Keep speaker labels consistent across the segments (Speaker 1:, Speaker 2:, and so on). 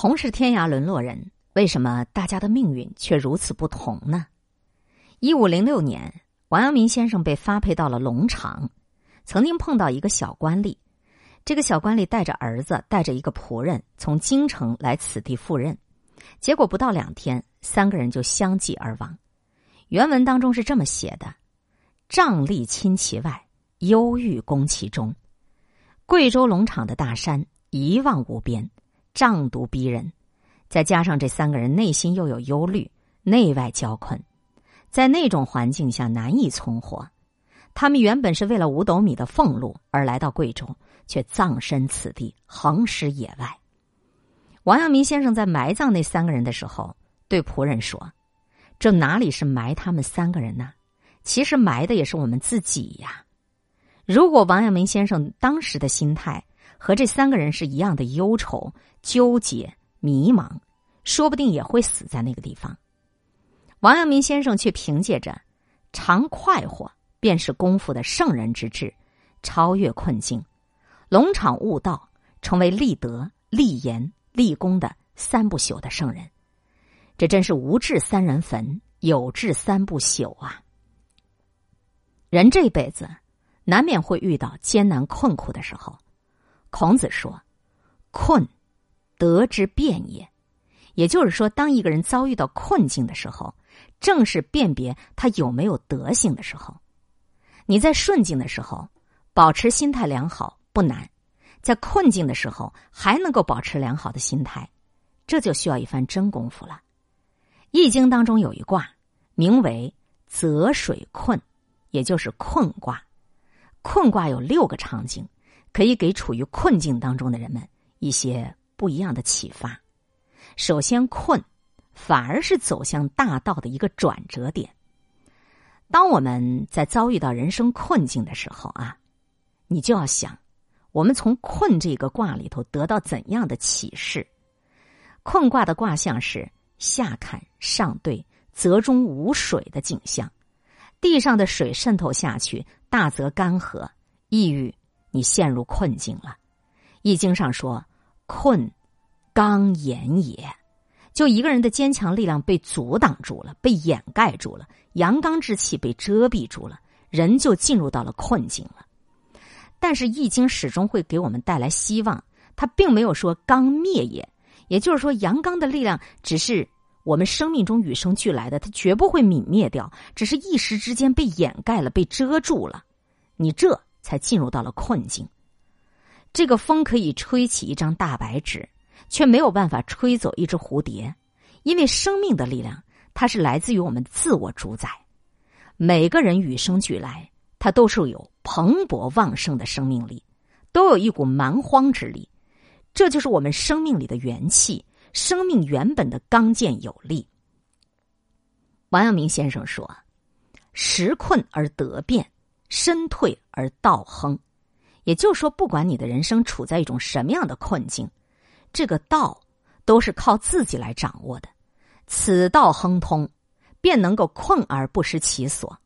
Speaker 1: 同是天涯沦落人，为什么大家的命运却如此不同呢？一五零六年，王阳明先生被发配到了龙场，曾经碰到一个小官吏。这个小官吏带着儿子，带着一个仆人，从京城来此地赴任。结果不到两天，三个人就相继而亡。原文当中是这么写的：“瘴疠侵其外，忧郁攻其中。贵州龙场的大山一望无边。”瘴毒逼人，再加上这三个人内心又有忧虑，内外交困，在那种环境下难以存活。他们原本是为了五斗米的俸禄而来到贵州，却葬身此地，横尸野外。王阳明先生在埋葬那三个人的时候，对仆人说：“这哪里是埋他们三个人呢？其实埋的也是我们自己呀！”如果王阳明先生当时的心态，和这三个人是一样的忧愁、纠结、迷茫，说不定也会死在那个地方。王阳明先生却凭借着“常快活便是功夫”的圣人之志，超越困境，龙场悟道，成为立德、立言、立功的三不朽的圣人。这真是无志三人坟，有志三不朽啊！人这辈子难免会遇到艰难困苦的时候。孔子说：“困，德之变也。”也就是说，当一个人遭遇到困境的时候，正是辨别他有没有德行的时候。你在顺境的时候保持心态良好不难，在困境的时候还能够保持良好的心态，这就需要一番真功夫了。《易经》当中有一卦，名为“泽水困”，也就是困卦。困卦有六个场景。可以给处于困境当中的人们一些不一样的启发。首先，困反而是走向大道的一个转折点。当我们在遭遇到人生困境的时候啊，你就要想，我们从困这个卦里头得到怎样的启示？困卦的卦象是下坎上兑，泽中无水的景象，地上的水渗透下去，大则干涸，抑郁。你陷入困境了，《易经》上说：“困，刚言也。”就一个人的坚强力量被阻挡住了，被掩盖住了，阳刚之气被遮蔽住了，人就进入到了困境了。但是，《易经》始终会给我们带来希望，它并没有说“刚灭也”，也就是说，阳刚的力量只是我们生命中与生俱来的，它绝不会泯灭掉，只是一时之间被掩盖了，被遮住了。你这。才进入到了困境。这个风可以吹起一张大白纸，却没有办法吹走一只蝴蝶，因为生命的力量它是来自于我们自我主宰。每个人与生俱来，他都是有蓬勃旺盛的生命力，都有一股蛮荒之力，这就是我们生命里的元气，生命原本的刚健有力。王阳明先生说：“时困而得变。”身退而道亨，也就是说，不管你的人生处在一种什么样的困境，这个道都是靠自己来掌握的。此道亨通，便能够困而不失其所。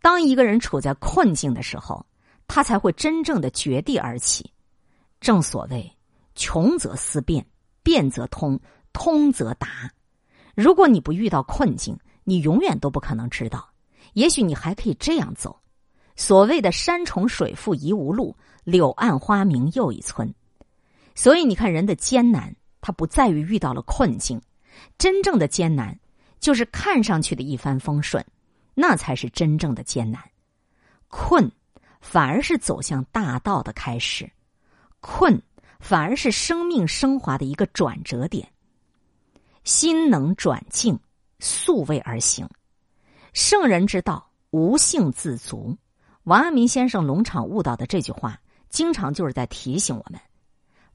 Speaker 1: 当一个人处在困境的时候，他才会真正的绝地而起。正所谓“穷则思变，变则通，通则达”。如果你不遇到困境，你永远都不可能知道。也许你还可以这样走。所谓的山重水复疑无路，柳暗花明又一村。所以你看，人的艰难，它不在于遇到了困境，真正的艰难就是看上去的一帆风顺，那才是真正的艰难。困反而是走向大道的开始，困反而是生命升华的一个转折点。心能转境，素位而行，圣人之道，无性自足。王阳明先生龙场悟道的这句话，经常就是在提醒我们：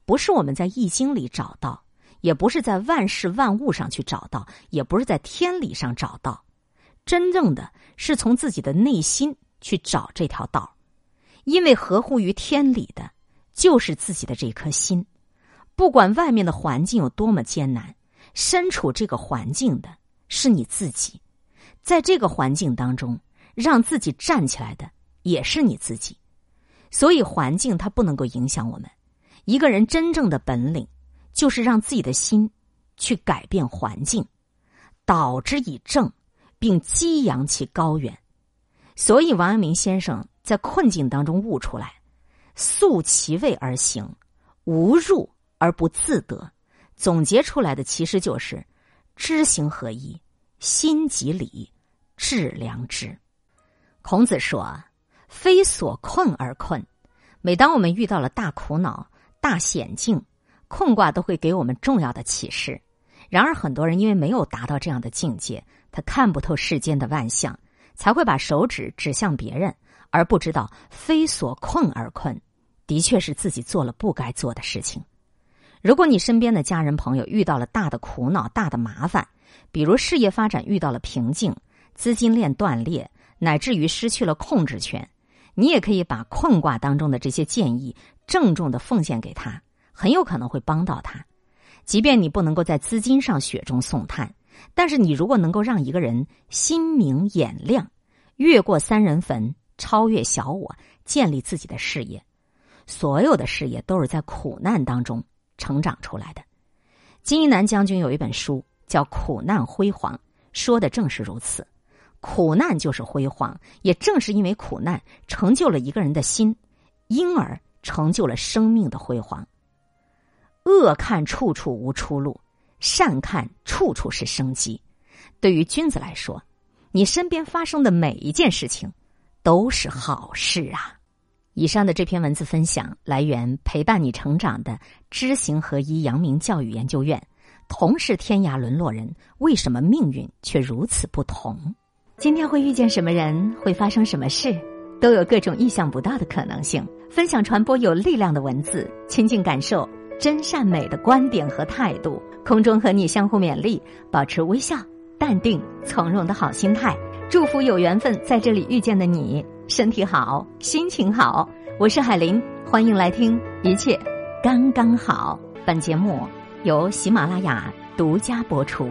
Speaker 1: 不是我们在易经里找到，也不是在万事万物上去找到，也不是在天理上找到，真正的是从自己的内心去找这条道因为合乎于天理的，就是自己的这颗心。不管外面的环境有多么艰难，身处这个环境的是你自己，在这个环境当中，让自己站起来的。也是你自己，所以环境它不能够影响我们。一个人真正的本领，就是让自己的心去改变环境，导之以正，并激扬其高远。所以，王阳明先生在困境当中悟出来：素其位而行，无入而不自得。总结出来的其实就是知行合一，心即理，致良知。孔子说：“非所困而困。”每当我们遇到了大苦恼、大险境，困卦都会给我们重要的启示。然而，很多人因为没有达到这样的境界，他看不透世间的万象，才会把手指指向别人，而不知道“非所困而困”，的确是自己做了不该做的事情。如果你身边的家人朋友遇到了大的苦恼、大的麻烦，比如事业发展遇到了瓶颈、资金链断裂，乃至于失去了控制权，你也可以把困卦当中的这些建议郑重的奉献给他，很有可能会帮到他。即便你不能够在资金上雪中送炭，但是你如果能够让一个人心明眼亮，越过三人坟，超越小我，建立自己的事业，所有的事业都是在苦难当中。成长出来的，金一南将军有一本书叫《苦难辉煌》，说的正是如此。苦难就是辉煌，也正是因为苦难成就了一个人的心，因而成就了生命的辉煌。恶看处处无出路，善看处处是生机。对于君子来说，你身边发生的每一件事情都是好事啊。以上的这篇文字分享来源陪伴你成长的知行合一阳明教育研究院。同是天涯沦落人，为什么命运却如此不同？今天会遇见什么人，会发生什么事，都有各种意想不到的可能性。分享传播有力量的文字，亲近感受真善美的观点和态度。空中和你相互勉励，保持微笑、淡定、从容的好心态。祝福有缘分在这里遇见的你。身体好，心情好。我是海林，欢迎来听，一切刚刚好。本节目由喜马拉雅独家播出。